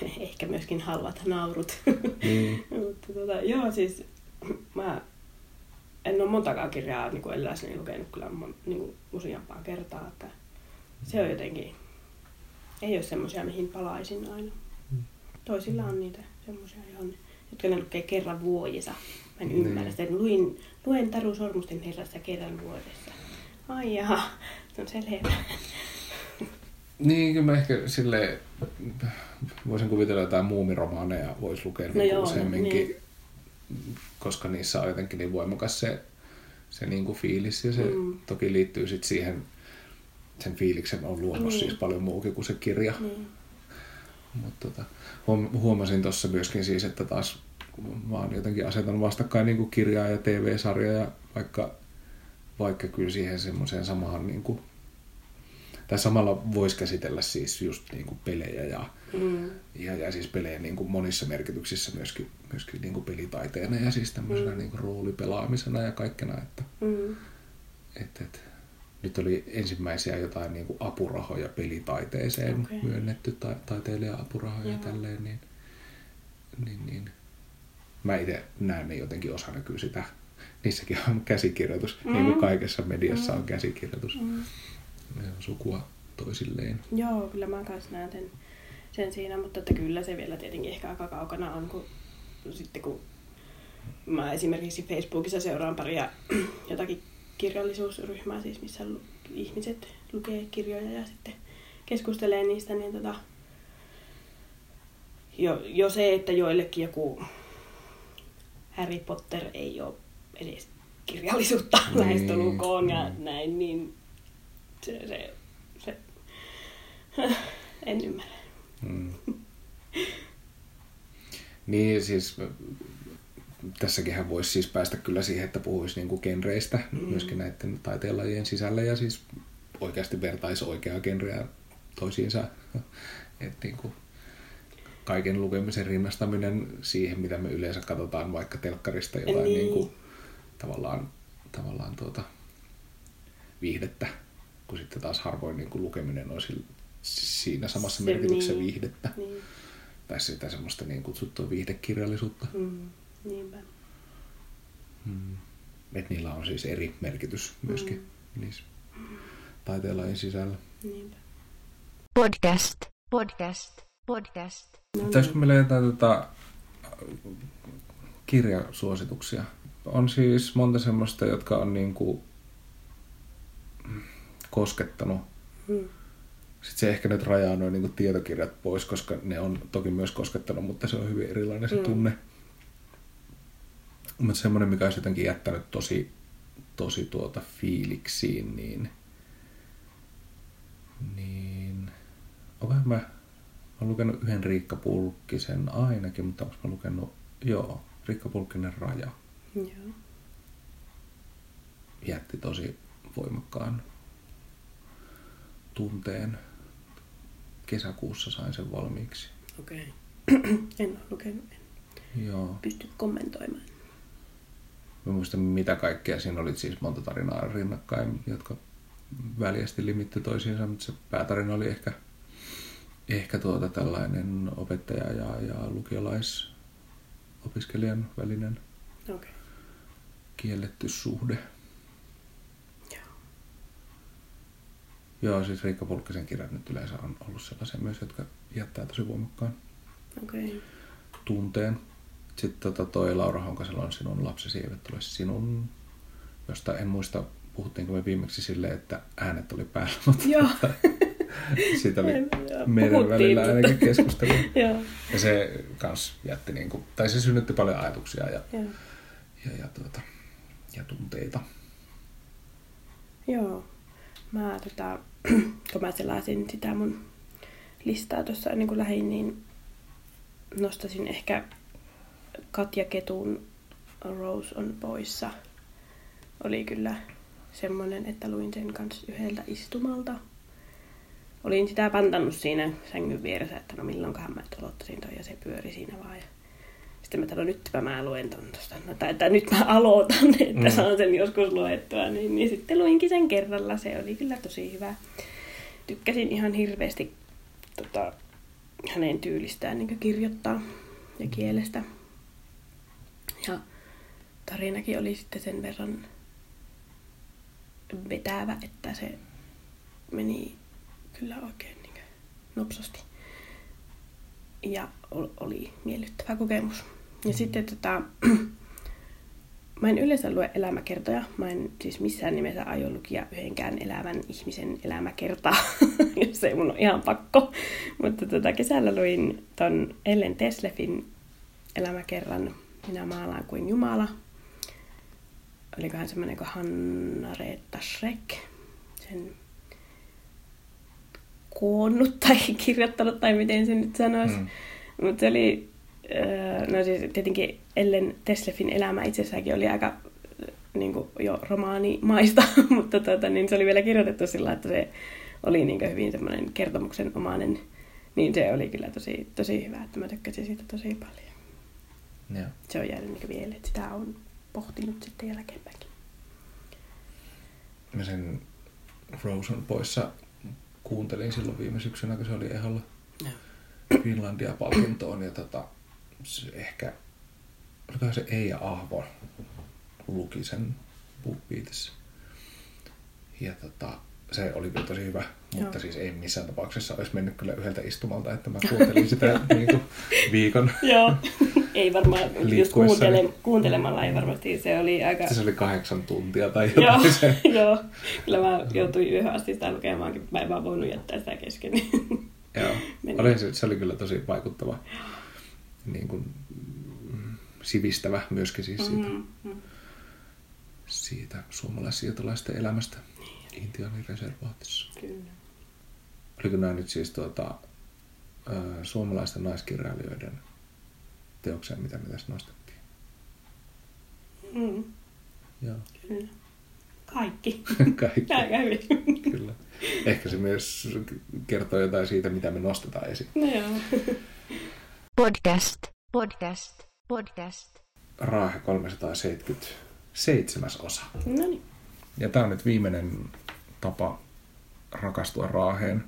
Speaker 2: <laughs> ehkä myöskin halvat naurut.
Speaker 3: Niin. <laughs>
Speaker 2: Mutta tota, joo, siis mä en ole montakaan kirjaa niin kuin eläissäni lukenut kyllä niin kuin useampaa kertaa. Että se on jotenkin, ei ole semmoisia, mihin palaisin aina.
Speaker 3: Mm.
Speaker 2: Toisilla on niitä semmoisia, jotka ne lukee kerran vuodessa. Mä en
Speaker 3: Niin.
Speaker 2: ymmärrä sitä. Luin, luen Taru Sormusten herrasta kerran vuodessa. Ai jaha, se on selvä.
Speaker 3: Niin, kyllä mä ehkä sille voisin kuvitella jotain muumiromaaneja voisi lukea
Speaker 2: No
Speaker 3: niin
Speaker 2: joo,
Speaker 3: useamminkin,
Speaker 2: niin.
Speaker 3: koska niissä on jotenkin niin voimakas se, se niin kuin fiilis ja se
Speaker 2: Mm.
Speaker 3: toki liittyy sit siihen, sen fiiliksen on luonut
Speaker 2: Niin.
Speaker 3: siis paljon muukin kuin se kirja.
Speaker 2: Niin.
Speaker 3: Mutta tota, huom- huomasin tuossa myöskin siis, että taas mä oon jotenkin asetanut vastakkain niin kuin kirjaa ja TV-sarjaa, ja vaikka, vaikka kyllä siihen semmoiseen samaan niin kuin, tai samalla voisi käsitellä siis just niin kuin pelejä ja,
Speaker 2: Mm.
Speaker 3: ja, ja siis pelejä niin kuin monissa merkityksissä myöskin, myöskin niin kuin pelitaiteena ja siis tämmöisenä
Speaker 2: Mm.
Speaker 3: niin kuin roolipelaamisena ja kaikkena, että,
Speaker 2: Mm.
Speaker 3: että, että nyt oli ensimmäisiä jotain niin kuin apurahoja pelitaiteeseen okay. myönnetty, ta- taiteilija-apurahoja ja
Speaker 2: Joo.
Speaker 3: tälleen, niin, niin, niin mä itse näen ne jotenkin osana kyllä sitä. Niissäkin on käsikirjoitus, mm. niin kuin kaikessa mediassa
Speaker 2: Mm.
Speaker 3: on käsikirjoitus.
Speaker 2: Mm.
Speaker 3: Ne on sukua toisilleen.
Speaker 2: Joo, kyllä mä kanssa näen sen, sen siinä, mutta että kyllä se vielä tietenkin ehkä aika kaukana on, kun sitten kun mä esimerkiksi Facebookissa seuraan paria <clears throat> jotakin kirjallisuusryhmää, siis missä ihmiset lukee kirjoja ja sitten keskustelee niistä, niin tota, jo, jo se, että joillekin joku Harry Potter ei ole edes kirjallisuutta
Speaker 3: Niin, <laughs>
Speaker 2: lähestulkoon ja
Speaker 3: mm.
Speaker 2: näin, niin se, se, se en ymmärrä.
Speaker 3: Mm. Niin siis tässäkinhän voisi siis päästä kyllä siihen, että puhuisi niinku genreistä mm. myöskin näiden taiteenlajien sisällä ja siis oikeasti vertaisi oikeaa genreä toisiinsa. <laughs> Et niinku kaiken lukemisen rinnastaminen siihen, mitä me yleensä katsotaan vaikka telkkarista jotain
Speaker 2: Niin.
Speaker 3: niinku, tavallaan, tavallaan tuota, viihdettä, kun sitten taas harvoin niinku lukeminen on siinä samassa
Speaker 2: Se
Speaker 3: merkityksessä
Speaker 2: niin.
Speaker 3: viihdettä.
Speaker 2: Niin,
Speaker 3: Tai sitä semmoista niin kutsuttua viihdekirjallisuutta.
Speaker 2: mm, niinpä.
Speaker 3: Mm. Et niillä on siis eri merkitys myöskin mm. niissä taiteenlajin sisällä.
Speaker 2: Niinpä.
Speaker 1: Podcast, podcast, podcast.
Speaker 3: Pitäisikö meillä jotain tota, kirjasuosituksia? On siis monta semmoista, jotka on niin kuin koskettanut.
Speaker 2: Mm.
Speaker 3: Sitten se ehkä nyt rajaa noin niin tietokirjat pois, koska ne on toki myös koskettanut, mutta se on hyvin erilainen se
Speaker 2: Mm.
Speaker 3: tunne. Mutta semmoinen, mikä olisi jotenkin jättänyt tosi, tosi tuota fiiliksiin, niin, niin olen mä, mä oon lukenut yhden Riikka Pulkkisen ainakin, mutta onko mä lukenut, joo, Riikka Pulkkinen Raja
Speaker 2: Joo.
Speaker 3: jätti tosi voimakkaan tunteen. Kesäkuussa sain sen valmiiksi.
Speaker 2: Okei. Okay. <clears throat> en ole lukenut, en
Speaker 3: Joo.
Speaker 2: pysty kommentoimaan.
Speaker 3: Mä muistan mitä kaikkea. Siinä oli siis monta tarinaa rinnakkain, jotka väljästi limitti toisiinsa, mutta se päätarina oli ehkä, ehkä tuota tällainen opettaja ja, ja lukiolaisopiskelijan välinen.
Speaker 2: Okay.
Speaker 3: kielletty suhde.
Speaker 2: Joo.
Speaker 3: Joo, siis Riikka Pulkkisen kirjat nyt yleensä on ollut sellaisia myös, jotka jättää tosi voimakkaan.
Speaker 2: Okay.
Speaker 3: tunteen. Sitten tota toi Laura Honkasella on sinun lapsesi eivät ole sinun, josta en muista, puhuttiinko me viimeksi silleen, että äänet oli päällä, mutta
Speaker 2: Joo.
Speaker 3: Siitä oli meidän välillä ainakin keskustelu. <laughs> Ja se kans jätti niinku, tai se synnytti paljon ajatuksia ja,
Speaker 2: Joo.
Speaker 3: ja, ja, tuota, ja tunteita.
Speaker 2: Joo. Mä tota, <clears throat> kun mä selasin sitä mun listaa tuossa ennen kuin lähdin, niin nostasin ehkä Katja Ketun Rose on poissa. Oli kyllä semmonen, että luin sen kanssa yhdeltä istumalta. Olin sitä pantannut siinä sängyn vieressä, että no milloinkohan mä nyt aloittaisin toi ja se pyöri siinä vaan. Ja sitten mä sanoin, nytpä mä luen ton tosta. No, tai että nyt mä aloitan, <laughs> että
Speaker 3: mm.
Speaker 2: saan sen joskus luettua. Niin, niin sitten luinkin sen kerralla. Se oli kyllä tosi hyvä. Tykkäsin ihan hirveästi tota, hänen tyylistään niin kirjoittaa ja kielestä. Ja tarinakin oli sitten sen verran vetävä, että se meni kyllä oikein niin nopsasti. Ja ol- oli miellyttävä kokemus. Ja sitten tota, <clears throat> mä en yleensä lue elämäkertoja. Mä en siis missään nimessä aio lukia yhdenkään elävän ihmisen elämäkertaa, <laughs> jos ei mun ole ihan pakko. Mutta tota, kesällä luin ton Ellen Teslefin elämäkerran Minä maalaan kuin Jumala. Olikohan semmoinen kuin Hanna-Reetta Schreck. Sen koonnut <laughs> tai kirjoittanut tai miten se nyt sanoisi. Mm. Mutta se oli, no siis tietenkin Ellen Teslefin elämä itsessäänkin oli aika niin kuin jo romaanimaista, <laughs> mutta tuota, niin se oli vielä kirjoitettu sillä, että se oli niin kuin hyvin semmoinen kertomuksen omainen, niin se oli kyllä tosi, tosi hyvä, että mä tykkäsin siitä tosi paljon.
Speaker 3: Joo.
Speaker 2: Se on jäänyt niin vielä, että sitä on pohtinut sitten jälkeenpäinkin.
Speaker 3: Mä sen Frozen poissa kuuntelin silloin viime syksynä, kun se oli ehdolla Finlandia-palkintoon. Ja tota, se ehkä, olikohan se Eija Ahvo luki sen BookBeatissä. Ja tota, se oli kyllä tosi hyvä, mutta
Speaker 2: Joo.
Speaker 3: siis ei missään tapauksessa olisi mennyt kyllä yhdeltä istumalta, että mä kuuntelin sitä <laughs> niin kuin viikon.
Speaker 2: Joo, <laughs> ei varmaan, just kuuntele, kuuntelemalla ei varmasti, se oli aika...
Speaker 3: Se oli kahdeksan tuntia tai
Speaker 2: Joo,
Speaker 3: jotain se. <laughs>
Speaker 2: joo, kyllä mä joutuin yhden asti sitä lukemaankin, mä en vaan voinut jättää sitä kesken. <laughs>
Speaker 3: Joo. <laughs> Oli, se, se oli kyllä tosi vaikuttava. Niin kuin, sivistävä myöskin siis siitä,
Speaker 2: Mm, mm.
Speaker 3: siitä suomalaissiirtolaisten elämästä Intiaanireservaatissa.
Speaker 2: Kyllä.
Speaker 3: Oliko nämä nyt siis tuota, suomalaisten naiskirjailijoiden teoksia, mitä me tässä nostettiin?
Speaker 2: Mm,
Speaker 3: Joo,
Speaker 2: kyllä. Kaikki. <laughs>
Speaker 3: kaikki.
Speaker 2: Aika hyvin.
Speaker 3: Kyllä. Ehkä se myös kertoo jotain siitä, mitä me nostetaan esiin.
Speaker 2: No joo.
Speaker 1: Podcast, podcast, podcast.
Speaker 3: Raahe 377 osa.
Speaker 2: No niin.
Speaker 3: Ja tämä on nyt viimeinen tapa rakastua raaheen.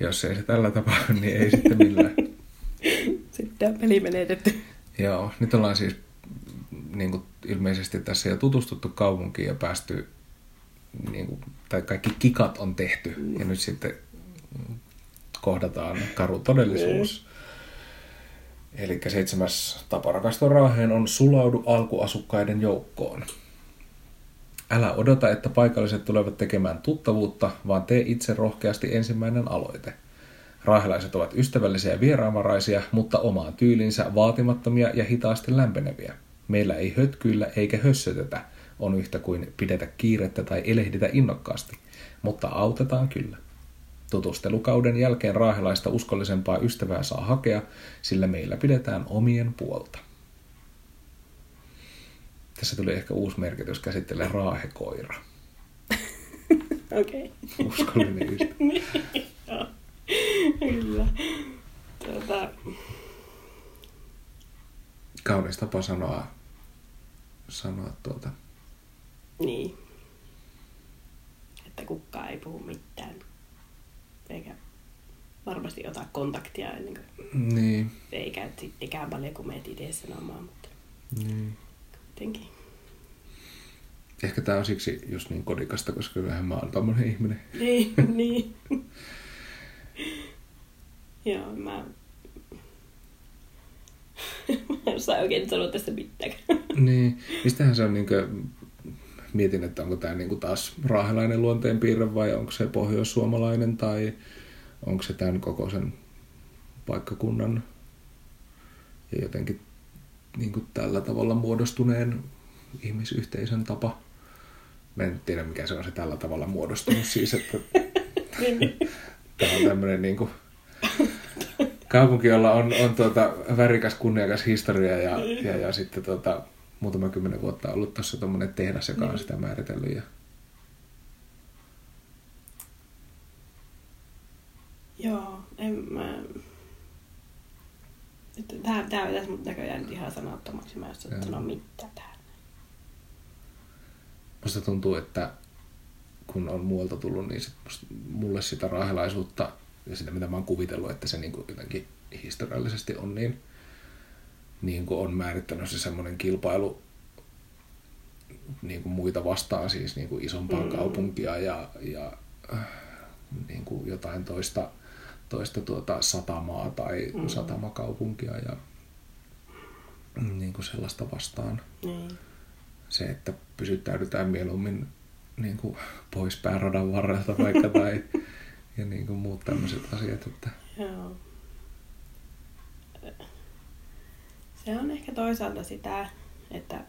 Speaker 3: Jos ei se tällä tapaa, niin ei sitten millään. <laughs>
Speaker 2: Sitten peli menetetty.
Speaker 3: Joo, nyt ollaan siis niin kuin ilmeisesti tässä jo tutustuttu kaupunkiin ja päästy, niin kuin, tai kaikki kikat on tehty. Ja nyt sitten kohdataan karu todellisuus. Eli seitsemäs tapa rakastua raaheen on sulaudu alkuasukkaiden joukkoon. Älä odota, että paikalliset tulevat tekemään tuttavuutta, vaan tee itse rohkeasti ensimmäinen aloite. Raahelaiset ovat ystävällisiä ja vieraanvaraisia, mutta omaan tyylinsä vaatimattomia ja hitaasti lämpeneviä. Meillä ei hötkyillä eikä hössötetä, on yhtä kuin pidetä kiirettä tai elehditä innokkaasti, mutta autetaan kyllä. Tutustelukauden jälkeen raahelaista uskollisempaa ystävää saa hakea, sillä meillä pidetään omien puolta. Tässä tuli ehkä uusi merkitys käsittelee raahekoira. <laughs>
Speaker 2: Okei.
Speaker 3: Uskollinen ystävä. <laughs>
Speaker 2: Kyllä. Tuota,
Speaker 3: Kaunis tapa sanoa, sanoa tuota.
Speaker 2: niin. Että kukaan ei puhu mitään. Eikä varmasti ota kontaktia ennen kuin,
Speaker 3: Niin,
Speaker 2: eikä sittenkään paljon kun meet itse sanomaan, mutta
Speaker 3: niin.
Speaker 2: kuitenkin.
Speaker 3: Ehkä tää on siksi just niin kodikasta, koska kyllähän mä oon tommonen ihminen.
Speaker 2: Niin, niin. <laughs> Joo, mä... <laughs> mä en osaa oikein sanoa tästä mitään. <laughs>
Speaker 3: Niin, mistähän se on niinkö, mietin, että onko tämä niinku taas raahelainen luonteenpiirre vai onko se pohjoissuomalainen tai onko se tämän koko sen paikkakunnan ja jotenkin niinku tällä tavalla muodostuneen ihmisyhteisön tapa. Mä en tiedä, mikä se on se tällä tavalla muodostunut siis, että <laughs> tämä on tämmöinen niinku <laughs> kaupunki, jolla on, on tuota, värikäs, kunniakas historia ja, ja, ja sitten tuota, muutama kymmenen vuotta ollut tuossa tuommoinen tehdas, joka on sitä määritellyt. Ja...
Speaker 2: Joo, en mä... Nyt Tää, pitäisi mut näköjään nyt ihan sanattomaksi, mä en osaa sanoa mitään tähän.
Speaker 3: Musta tuntuu, että kun on muualta tullut, niin sit musta, mulle sitä raahelaisuutta ja sitä, mitä mä oon kuvitellut, että se niin kuin jotenkin historiallisesti on, niin, niin kuin on määrittänyt se semmoinen kilpailu niin kuin muita vastaan, siis niin kuin isompaa
Speaker 2: Mm.
Speaker 3: kaupunkia ja, ja äh, niin kuin jotain toista, toista tuota satamaa tai
Speaker 2: Mm.
Speaker 3: satamakaupunkia ja niin kuin sellaista vastaan.
Speaker 2: Niin.
Speaker 3: Se, että pysyttäydytään mieluummin niin kuin pois pääradan varrelta vaikka tai ja niin kuin muut tämmöiset asiat, että
Speaker 2: Joo. Se on ehkä toisaalta sitä, että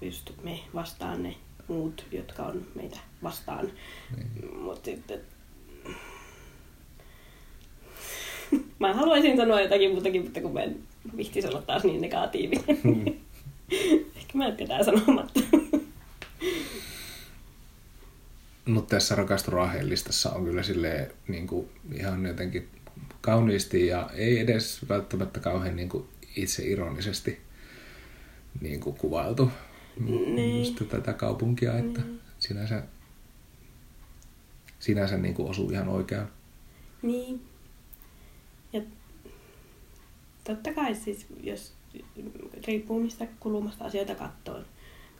Speaker 2: just me vastaan ne muut, jotka on meitä vastaan.
Speaker 3: niin,
Speaker 2: Mutta sitten... <laughs> Mä haluaisin sanoa jotakin muutakin, mutta kun mä en vihtisi olla taas niin negatiivinen. <laughs> Ehkä mä jätetään sanomatta.
Speaker 3: Mutta tässä rakastu Raheen listassa on kyllä silleen, niin kuin, ihan jotenkin kauniisti ja ei edes välttämättä kauhean niin kuin, itse ironisesti niin kuin, kuvailtu
Speaker 2: Niin.
Speaker 3: just tätä kaupunkia, että
Speaker 2: Niin.
Speaker 3: sinänsä, sinänsä niin kuin, osuu ihan oikeaan.
Speaker 2: Niin. Ja totta kai siis, jos riippuu mistä kulmasta asioita katsoo.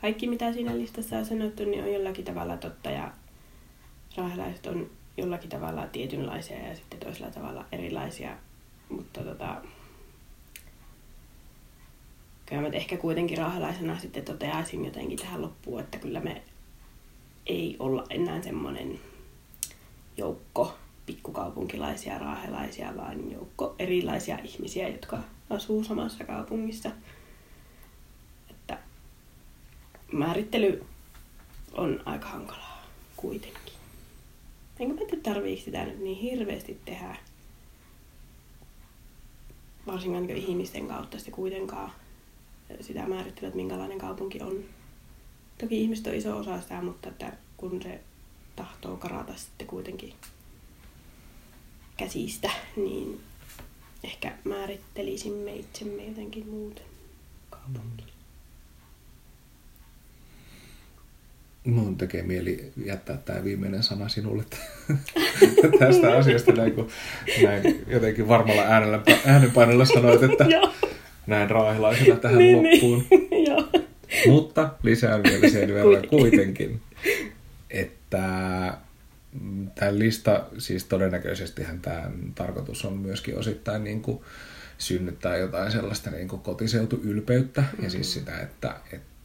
Speaker 2: Kaikki mitä siinä listassa on sanottu, niin on jollakin tavalla totta ja raahelaiset on jollakin tavalla tietynlaisia ja sitten toisella tavalla erilaisia. Mutta tota, kyllä mä ehkä kuitenkin raahelaisena sitten toteaisin jotenkin tähän loppuun, että kyllä me ei olla enää semmoinen joukko pikkukaupunkilaisia raahelaisia, vaan joukko erilaisia ihmisiä, jotka asuu samassa kaupungissa. Että määrittely on aika hankalaa kuitenkin. Enkä mä tiedä, tarviiko sitä nyt niin hirveästi tehdä. Varsinkaan niin ihmisten kautta sitten kuitenkaan sitä määrittelyä, että minkälainen kaupunki on. Toki ihmiset on iso osa sitä, mutta että kun se tahtoo karata sitten kuitenkin käsistä, niin ehkä määrittelisimme itsemme jotenkin muuten kaupunki.
Speaker 3: Mun tekee mieli jättää tämä viimeinen sana sinulle <laughs> tästä asiasta, näin, kun näin jotenkin varmalla äänellä, äänenpainolla sanoit, että <laughs> näin raahilaisena tähän
Speaker 2: niin,
Speaker 3: loppuun. <laughs>
Speaker 2: niin.
Speaker 3: Mutta lisään vielä sen verran
Speaker 2: Kuitenkin.
Speaker 3: että tämä lista, siis todennäköisestihän tämän tarkoitus on myöskin osittain niin kuin synnyttää jotain sellaista niin kuin kotiseutuylpeyttä mm-hmm. ja siis sitä, että, että,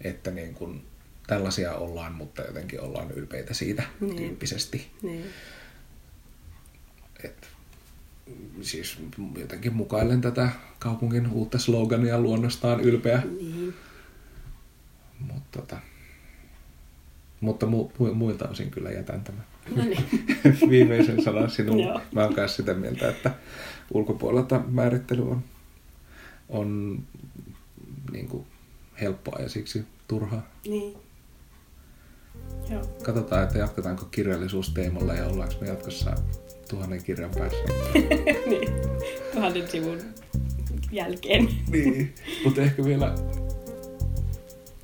Speaker 3: että niin kuin tällaisia ollaan, mutta jotenkin ollaan ylpeitä siitä
Speaker 2: Niin.
Speaker 3: tyyppisesti.
Speaker 2: Niin.
Speaker 3: Et, siis jotenkin mukaillen tätä kaupungin uutta slogania luonnostaan ylpeä.
Speaker 2: niin.
Speaker 3: Mutta, tota, mutta mu, mu, muilta osin kyllä jätän tämän
Speaker 2: No niin. <laughs>
Speaker 3: viimeisen sanan sinulle. Mä oon myös sitä mieltä, että ulkopuolelta määrittely on, on niin kuin helppoa ja siksi turhaa.
Speaker 2: niin. Joo.
Speaker 3: Katsotaan, että jatketaanko kirjallisuusteemalla ja ollaanko me jatkossa tuhannen kirjan päässä. <laughs>
Speaker 2: niin. Tuhannen sivun jälkeen.
Speaker 3: Niin, mutta ehkä vielä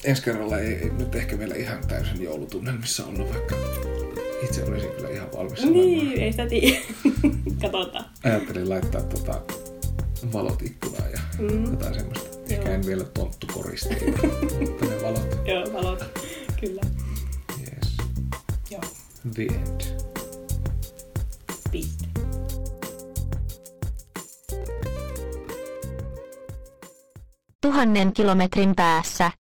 Speaker 3: ensi kerralla ei, ei nyt ehkä vielä ihan täysin joulutunnelmissa ollut, vaikka itse olisin kyllä ihan valmis olemaan.
Speaker 2: Niin, ei sitä tiedä. <laughs> Katsotaan.
Speaker 3: Ajattelin laittaa tota valot ikkunaan ja
Speaker 2: mm.
Speaker 3: jotain semmoista. Ehkä en vielä tonttukoristeita, mutta <laughs> ne valot.
Speaker 2: Joo, valot. Kyllä.
Speaker 3: Yes.
Speaker 2: Joo.
Speaker 3: The end.
Speaker 2: Piste.
Speaker 1: Tuhannen kilometrin päässä.